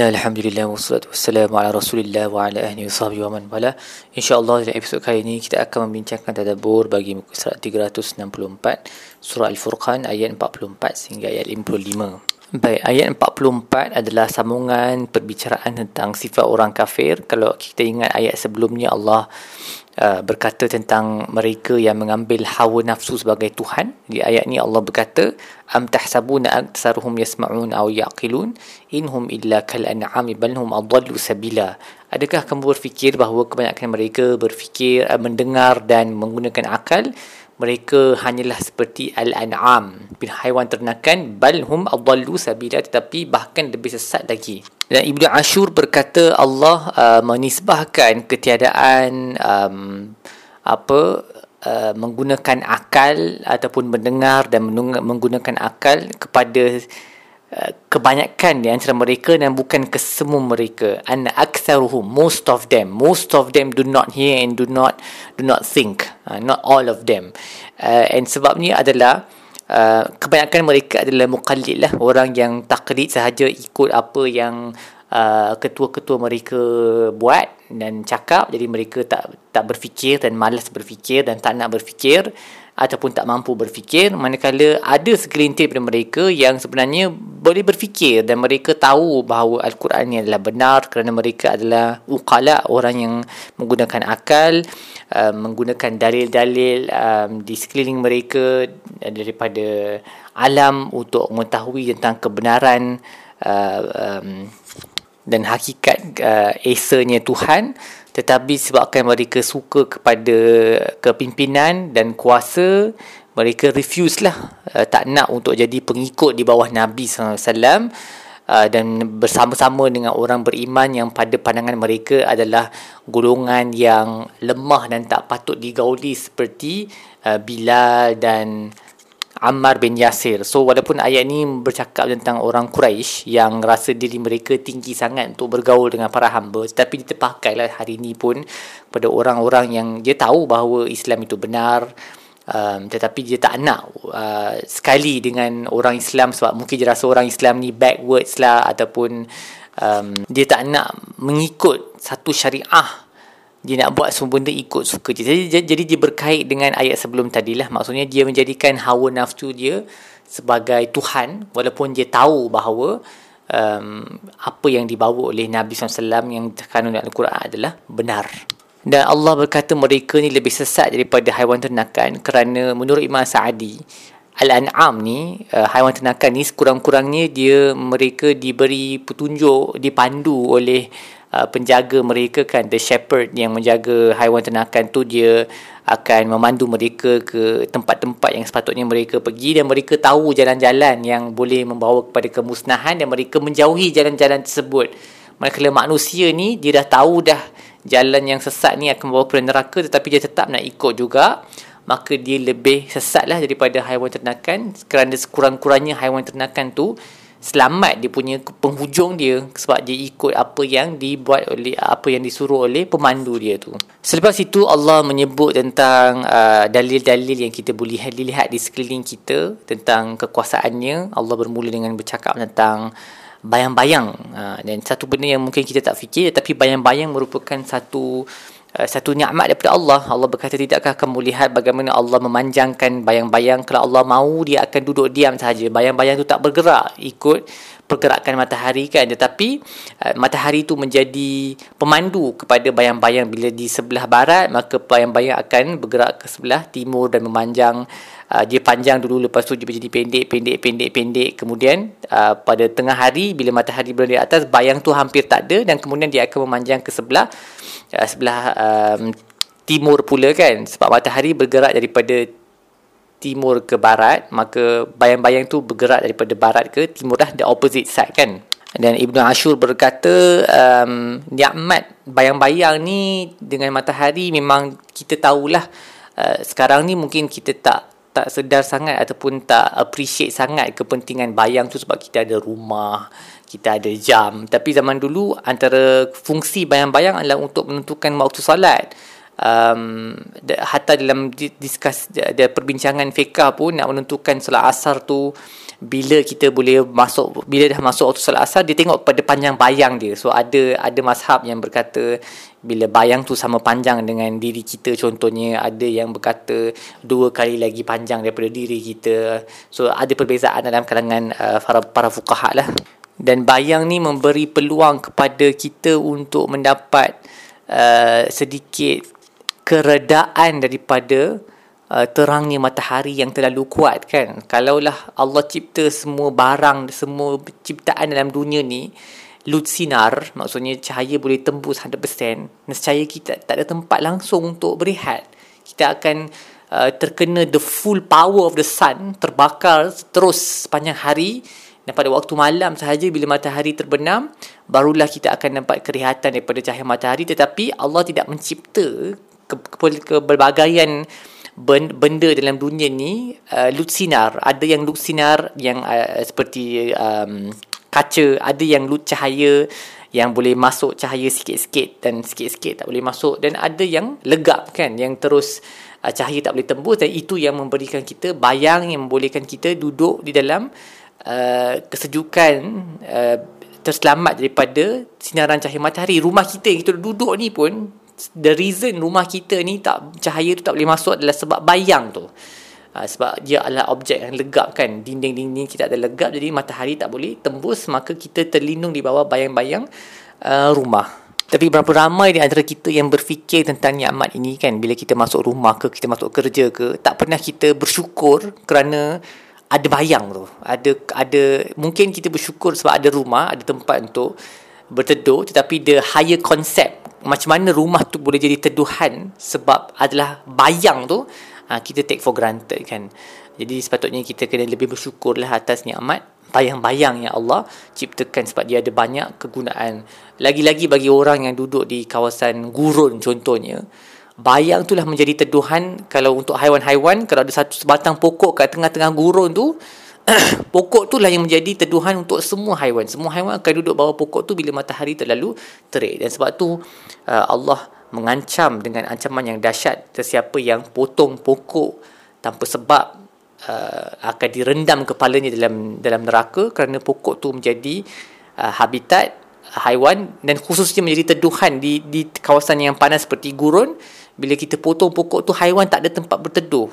Bismillah, Alhamdulillah, wassalatu wassalamu ala rasulillah wa ala ahli wa sahbihi wa man wala. InsyaAllah dalam episod kali ini kita akan membincangkan tadabur bagi muka surat 364 Surah Al-Furqan ayat 44 sehingga ayat 55 Baik, ayat 44 adalah sambungan perbicaraan tentang sifat orang kafir Kalau kita ingat ayat sebelumnya Allah Uh, berkata tentang mereka yang mengambil hawa nafsu sebagai Tuhan. Di ayat ni Allah berkata, Am tahsabuna aktsaruhum yasma'un aw yaqilun inhum illa kal an'ami bal hum adallu sabila. Adakah kamu berfikir bahawa kebanyakan mereka berfikir uh, mendengar dan menggunakan akal? Mereka hanyalah seperti al-an'am, bin haiwan ternakan, bal hum adallu sabila tetapi bahkan lebih sesat lagi. Dan Ibnu Ashur berkata Allah uh, menisbahkan ketiadaan um, apa uh, menggunakan akal ataupun mendengar dan menggunakan akal kepada kebanyakan di antara mereka dan bukan kesemua mereka. An aktsaruhum most of them. Most of them do not hear and do not do not think. Uh, not all of them. Uh, and sebabnya adalah Uh, kebanyakan mereka adalah muqallid lah. Orang yang taklid sahaja ikut apa yang uh, ketua-ketua mereka buat dan cakap. Jadi mereka tak tak berfikir dan malas berfikir dan tak nak berfikir ataupun tak mampu berfikir. Manakala ada segelintir daripada mereka yang sebenarnya boleh berfikir dan mereka tahu bahawa al-Quran ini adalah benar kerana mereka adalah uqala orang yang menggunakan akal uh, menggunakan dalil-dalil um, di sekeliling mereka daripada alam untuk mengetahui tentang kebenaran uh, um, dan hakikat uh, esanya Tuhan tetapi sebabkan mereka suka kepada kepimpinan dan kuasa mereka refuse lah uh, tak nak untuk jadi pengikut di bawah Nabi SAW uh, dan bersama-sama dengan orang beriman yang pada pandangan mereka adalah golongan yang lemah dan tak patut digauli seperti uh, Bilal dan Ammar bin Yasir. So walaupun ayat ni bercakap tentang orang Quraisy yang rasa diri mereka tinggi sangat untuk bergaul dengan para hamba, tetapi lah hari ni pun pada orang-orang yang dia tahu bahawa Islam itu benar, um, tetapi dia tak nak uh, sekali dengan orang Islam sebab mungkin dia rasa orang Islam ni backwards lah ataupun um, dia tak nak mengikut satu syariah dia nak buat semua benda ikut suka dia. Jadi, jadi dia berkait dengan ayat sebelum tadi lah. Maksudnya dia menjadikan hawa nafsu dia sebagai Tuhan walaupun dia tahu bahawa um, apa yang dibawa oleh Nabi SAW yang terkandung dalam Al-Quran adalah benar. Dan Allah berkata mereka ni lebih sesat daripada haiwan ternakan kerana menurut Imam Sa'adi Al-An'am ni, uh, haiwan ternakan ni sekurang-kurangnya dia mereka diberi petunjuk, dipandu oleh uh, penjaga mereka kan the shepherd yang menjaga haiwan ternakan tu dia akan memandu mereka ke tempat-tempat yang sepatutnya mereka pergi dan mereka tahu jalan-jalan yang boleh membawa kepada kemusnahan dan mereka menjauhi jalan-jalan tersebut. Manakala manusia ni dia dah tahu dah jalan yang sesat ni akan membawa kepada neraka tetapi dia tetap nak ikut juga maka dia lebih sesatlah daripada haiwan ternakan kerana sekurang-kurangnya haiwan ternakan tu selamat dia punya penghujung dia sebab dia ikut apa yang dibuat oleh apa yang disuruh oleh pemandu dia tu. Selepas itu Allah menyebut tentang uh, dalil-dalil yang kita boleh lihat di sekeliling kita tentang kekuasaannya. Allah bermula dengan bercakap tentang bayang-bayang uh, dan satu benda yang mungkin kita tak fikir tapi bayang-bayang merupakan satu satu nikmat daripada Allah. Allah berkata, tidakkah kamu lihat bagaimana Allah memanjangkan bayang-bayang kalau Allah mahu dia akan duduk diam saja. Bayang-bayang itu tak bergerak ikut pergerakan matahari kan. Tetapi uh, matahari itu menjadi pemandu kepada bayang-bayang. Bila di sebelah barat maka bayang-bayang akan bergerak ke sebelah timur dan memanjang uh, dia panjang dulu. Lepas tu dia menjadi pendek pendek pendek pendek. Kemudian uh, pada tengah hari bila matahari berada di atas bayang tu hampir tak ada dan kemudian dia akan memanjang ke sebelah uh, sebelah um, timur pula kan. Sebab matahari bergerak daripada timur ke barat maka bayang-bayang tu bergerak daripada barat ke timur dah the opposite side kan dan Ibnu Ashur berkata um, nikmat bayang-bayang ni dengan matahari memang kita tahulah uh, sekarang ni mungkin kita tak tak sedar sangat ataupun tak appreciate sangat kepentingan bayang tu sebab kita ada rumah, kita ada jam. Tapi zaman dulu antara fungsi bayang-bayang adalah untuk menentukan waktu solat. Um, hatta dalam diskus ada perbincangan fiqah pun nak menentukan solat asar tu bila kita boleh masuk bila dah masuk waktu solat asar dia tengok pada panjang bayang dia. So ada ada mazhab yang berkata bila bayang tu sama panjang dengan diri kita. Contohnya ada yang berkata dua kali lagi panjang daripada diri kita. So ada perbezaan dalam kalangan uh, para para fuqaha lah. Dan bayang ni memberi peluang kepada kita untuk mendapat uh, sedikit keredaan daripada uh, terangnya matahari yang terlalu kuat kan? Kalaulah Allah cipta semua barang semua ciptaan dalam dunia ni lut sinar maksudnya cahaya boleh tembus 100% nescaya kita tak ada tempat langsung untuk berehat. Kita akan uh, terkena the full power of the sun terbakar terus sepanjang hari. Dan pada waktu malam sahaja bila matahari terbenam barulah kita akan nampak kerihatan daripada cahaya matahari. Tetapi Allah tidak mencipta keberbagaian ke, benda dalam dunia ni uh, lut sinar ada yang lut sinar yang uh, seperti um, kaca. Ada yang lut cahaya yang boleh masuk cahaya sikit-sikit dan sikit-sikit tak boleh masuk. Dan ada yang legap kan yang terus uh, cahaya tak boleh tembus. Dan itu yang memberikan kita bayang yang membolehkan kita duduk di dalam uh, kesejukan uh, terselamat daripada sinaran cahaya matahari. Rumah kita yang kita duduk ni pun the reason rumah kita ni tak cahaya tu tak boleh masuk adalah sebab bayang tu. Uh, sebab dia adalah objek yang legap kan. Dinding-dinding kita ada legap jadi matahari tak boleh tembus maka kita terlindung di bawah bayang-bayang uh, rumah. Tapi berapa ramai di antara kita yang berfikir tentang nikmat ini kan bila kita masuk rumah ke kita masuk kerja ke tak pernah kita bersyukur kerana ada bayang tu. Ada ada mungkin kita bersyukur sebab ada rumah, ada tempat untuk berteduh tetapi the higher concept macam mana rumah tu boleh jadi teduhan sebab adalah bayang tu uh, kita take for granted kan? Jadi sepatutnya kita kena lebih bersyukur lah atas nikmat bayang-bayang yang Allah ciptakan sebab dia ada banyak kegunaan. Lagi-lagi bagi orang yang duduk di kawasan gurun contohnya bayang tu lah menjadi teduhan kalau untuk haiwan-haiwan. Kalau ada satu sebatang pokok kat tengah-tengah gurun tu pokok tu lah yang menjadi teduhan untuk semua haiwan. Semua haiwan akan duduk bawah pokok tu bila matahari terlalu terik. Dan sebab tu uh, Allah mengancam dengan ancaman yang dahsyat sesiapa yang potong pokok tanpa sebab uh, akan direndam kepalanya dalam dalam neraka kerana pokok tu menjadi uh, habitat haiwan dan khususnya menjadi teduhan di di kawasan yang panas seperti gurun bila kita potong pokok tu haiwan tak ada tempat berteduh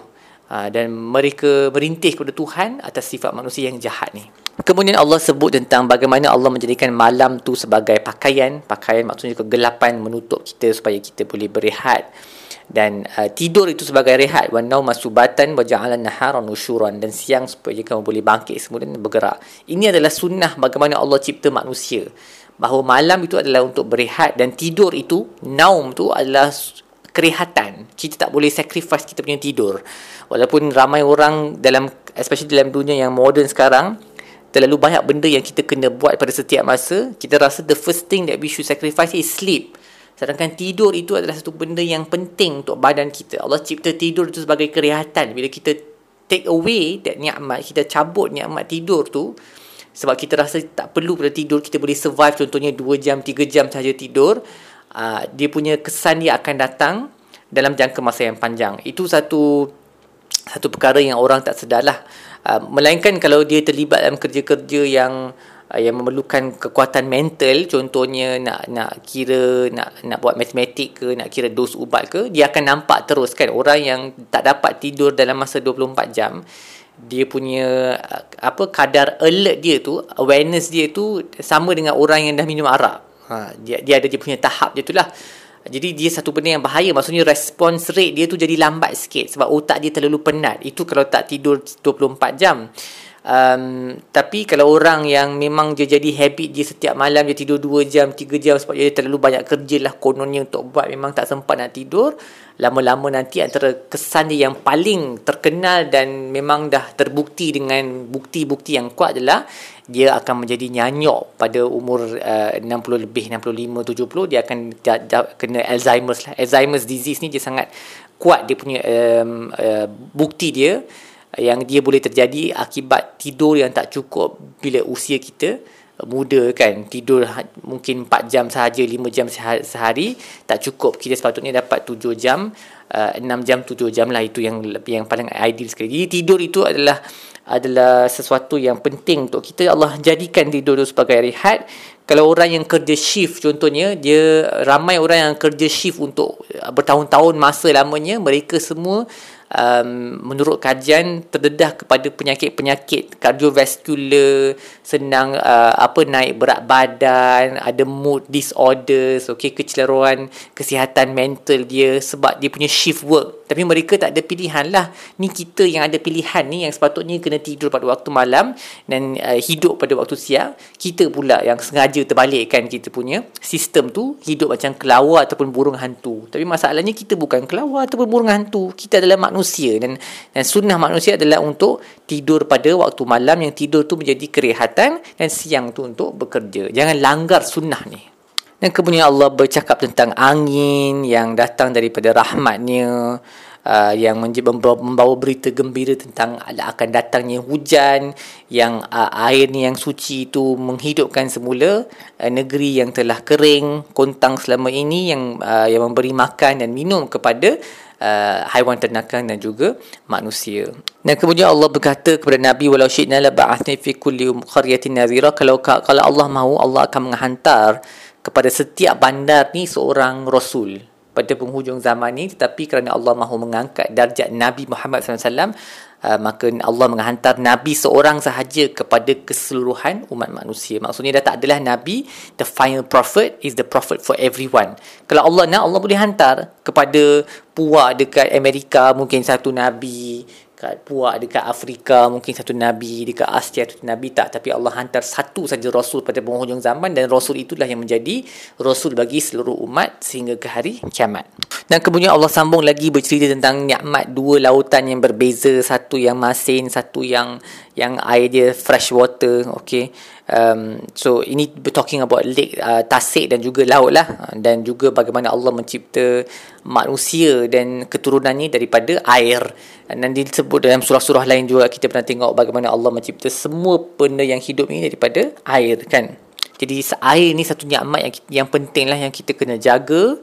Ha, dan mereka merintih kepada Tuhan atas sifat manusia yang jahat ni. Kemudian Allah sebut tentang bagaimana Allah menjadikan malam tu sebagai pakaian. Pakaian maksudnya kegelapan menutup kita supaya kita boleh berehat. Dan uh, tidur itu sebagai rehat. Wa nauma subatan wa ja'alan nahara nusyuran. Dan siang supaya kamu boleh bangkit kemudian bergerak. Ini adalah sunnah bagaimana Allah cipta manusia. Bahawa malam itu adalah untuk berehat dan tidur itu, naum tu adalah kerehatan. Kita tak boleh sacrifice kita punya tidur. Walaupun ramai orang dalam especially dalam dunia yang moden sekarang terlalu banyak benda yang kita kena buat pada setiap masa, kita rasa the first thing that we should sacrifice is sleep. Sedangkan tidur itu adalah satu benda yang penting untuk badan kita. Allah cipta tidur itu sebagai kerehatan. Bila kita take away that nikmat, kita cabut nikmat tidur tu, sebab kita rasa tak perlu pada tidur, kita boleh survive contohnya 2 jam, 3 jam saja tidur, uh, dia punya kesan dia akan datang dalam jangka masa yang panjang. Itu satu satu perkara yang orang tak sedarlah. Uh, melainkan kalau dia terlibat dalam kerja-kerja yang uh, yang memerlukan kekuatan mental, contohnya nak nak kira nak nak buat matematik ke, nak kira dos ubat ke, dia akan nampak terus kan orang yang tak dapat tidur dalam masa 24 jam dia punya apa kadar alert dia tu awareness dia tu sama dengan orang yang dah minum arak ha, dia, dia ada dia punya tahap dia tu lah. Jadi dia satu benda yang bahaya. Maksudnya response rate dia tu jadi lambat sikit sebab otak dia terlalu penat. Itu kalau tak tidur 24 jam um, tapi kalau orang yang memang dia jadi habit dia setiap malam dia tidur 2 jam 3 jam sebab dia terlalu banyak kerja lah kononnya untuk buat memang tak sempat nak tidur lama-lama nanti antara kesan dia yang paling terkenal dan memang dah terbukti dengan bukti-bukti yang kuat adalah dia akan menjadi nyanyok pada umur uh, 60 lebih 65 70 dia akan da, da, kena Alzheimer's lah. Alzheimer's disease ni dia sangat kuat dia punya um, uh, bukti dia yang dia boleh terjadi akibat tidur yang tak cukup. Bila usia kita muda kan tidur ha- mungkin 4 jam sahaja 5 jam sehari tak cukup. Kita sepatutnya dapat 7 jam uh, 6 jam 7 jam lah. Itu yang yang paling ideal sekali. Jadi tidur itu adalah adalah sesuatu yang penting untuk kita. Allah jadikan tidur itu sebagai rehat. Kalau orang yang kerja shift contohnya dia ramai orang yang kerja shift untuk bertahun-tahun masa lamanya mereka semua um, menurut kajian terdedah kepada penyakit-penyakit kardiovaskular, senang uh, apa naik berat badan, ada mood disorders, okey kecelaruan kesihatan mental dia sebab dia punya shift work. Tapi mereka tak ada pilihan lah. Ni kita yang ada pilihan ni yang sepatutnya kena tidur pada waktu malam dan uh, hidup pada waktu siang. Kita pula yang sengaja terbalikkan kita punya sistem tu hidup macam kelawar ataupun burung hantu. Tapi masalahnya kita bukan kelawar ataupun burung hantu. Kita adalah manusia dan dan sunnah manusia adalah untuk tidur pada waktu malam yang tidur tu menjadi kerehatan dan siang tu untuk bekerja. Jangan langgar sunnah ni. Dan kemudian Allah bercakap tentang angin yang datang daripada rahmatnya uh, yang membawa, membawa berita gembira tentang akan datangnya hujan yang uh, air ni yang suci itu menghidupkan semula uh, negeri yang telah kering kontang selama ini yang uh, yang memberi makan dan minum kepada uh, haiwan ternakan dan juga manusia. Dan kemudian Allah berkata kepada Nabi walau syi'na la ba'athna fi kulli qaryatin nadhira kalau kalau Allah mahu Allah akan menghantar kepada setiap bandar ni seorang rasul. Pada penghujung zaman ni tetapi kerana Allah mahu mengangkat darjat Nabi Muhammad SAW uh, maka Allah menghantar Nabi seorang sahaja kepada keseluruhan umat manusia. Maksudnya dah tak adalah Nabi the final prophet is the prophet for everyone. Kalau Allah nak Allah boleh hantar kepada puak dekat Amerika mungkin satu Nabi kat puak dekat Afrika mungkin satu nabi dekat Asia satu nabi tak. Tapi Allah hantar satu saja rasul pada penghujung zaman dan rasul itulah yang menjadi rasul bagi seluruh umat sehingga ke hari kiamat dan kemudian Allah sambung lagi bercerita tentang nikmat dua lautan yang berbeza. Satu yang masin satu yang yang air dia fresh water okey um, so ini talking about lake uh, tasik dan juga laut lah. Dan juga bagaimana Allah mencipta manusia dan keturunannya daripada air. Dan disebut dalam surah-surah lain juga kita pernah tengok bagaimana Allah mencipta semua benda yang hidup ini daripada air kan? Jadi air ni satu nikmat yang yang penting lah yang kita kena jaga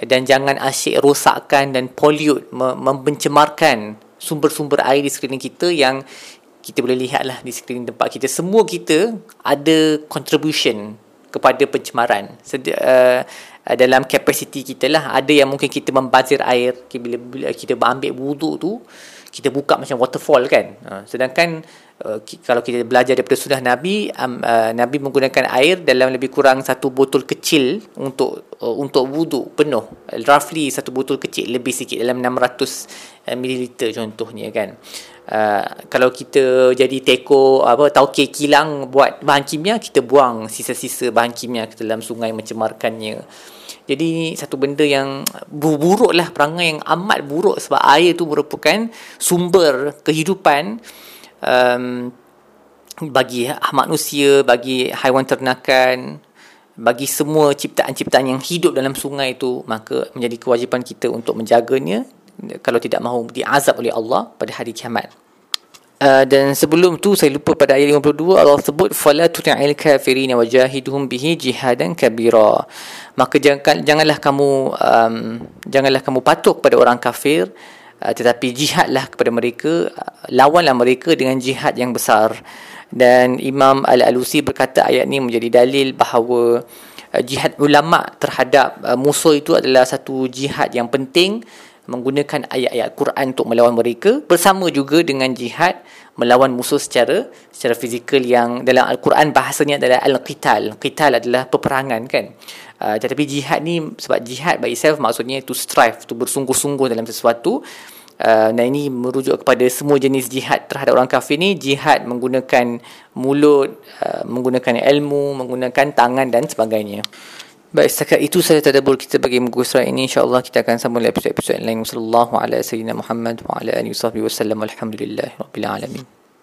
dan jangan asyik rosakkan dan pollute membencemarkan sumber-sumber air di sekeliling kita yang kita boleh lihat lah di sekeliling tempat kita. Semua kita ada contribution kepada pencemaran. Sedi- uh, dalam kapasiti kita lah. Ada yang mungkin kita membazir air. Bila, kita ambil wuduk tu kita buka macam waterfall kan. Uh, sedangkan uh, kalau kita belajar daripada sunnah Nabi um, uh, Nabi menggunakan air dalam lebih kurang satu botol kecil untuk uh, untuk wuduk penuh. Roughly satu botol kecil lebih sikit dalam 600 uh, ml contohnya kan. Uh, kalau kita jadi teko apa tauke kilang buat bahan kimia kita buang sisa-sisa bahan kimia ke dalam sungai mencemarkannya jadi satu benda yang buruk lah perangai yang amat buruk sebab air tu merupakan sumber kehidupan um, bagi manusia bagi haiwan ternakan bagi semua ciptaan-ciptaan yang hidup dalam sungai itu maka menjadi kewajipan kita untuk menjaganya. Kalau tidak mahu diazab oleh Allah pada hari kiamat Uh, dan sebelum tu saya lupa pada ayat 52 Allah sebut fala tuti'il kafirin wajahidhum bihi jihadan kabira. Maka jangan janganlah kamu um, janganlah kamu patuh kepada orang kafir uh, tetapi jihadlah kepada mereka uh, lawanlah mereka dengan jihad yang besar. Dan Imam Al-Alusi berkata ayat ni menjadi dalil bahawa uh, jihad ulama terhadap uh, musuh itu adalah satu jihad yang penting menggunakan ayat-ayat Quran untuk melawan mereka bersama juga dengan jihad melawan musuh secara secara fizikal yang dalam al-Quran bahasanya adalah al-qital. Qital adalah peperangan kan. Uh, tetapi jihad ni sebab jihad by itself maksudnya to strive, to bersungguh-sungguh dalam sesuatu. Uh, dan ini merujuk kepada semua jenis jihad terhadap orang kafir ni jihad menggunakan mulut, uh, menggunakan ilmu, menggunakan tangan dan sebagainya. Baik, setakat itu saya tadabur kita bagi muka surat ini. InsyaAllah kita akan sambung episod-episod lain. Wassalamualaikum warahmatullahi wabarakatuh. Wa ala alihi wa sahbihi alamin.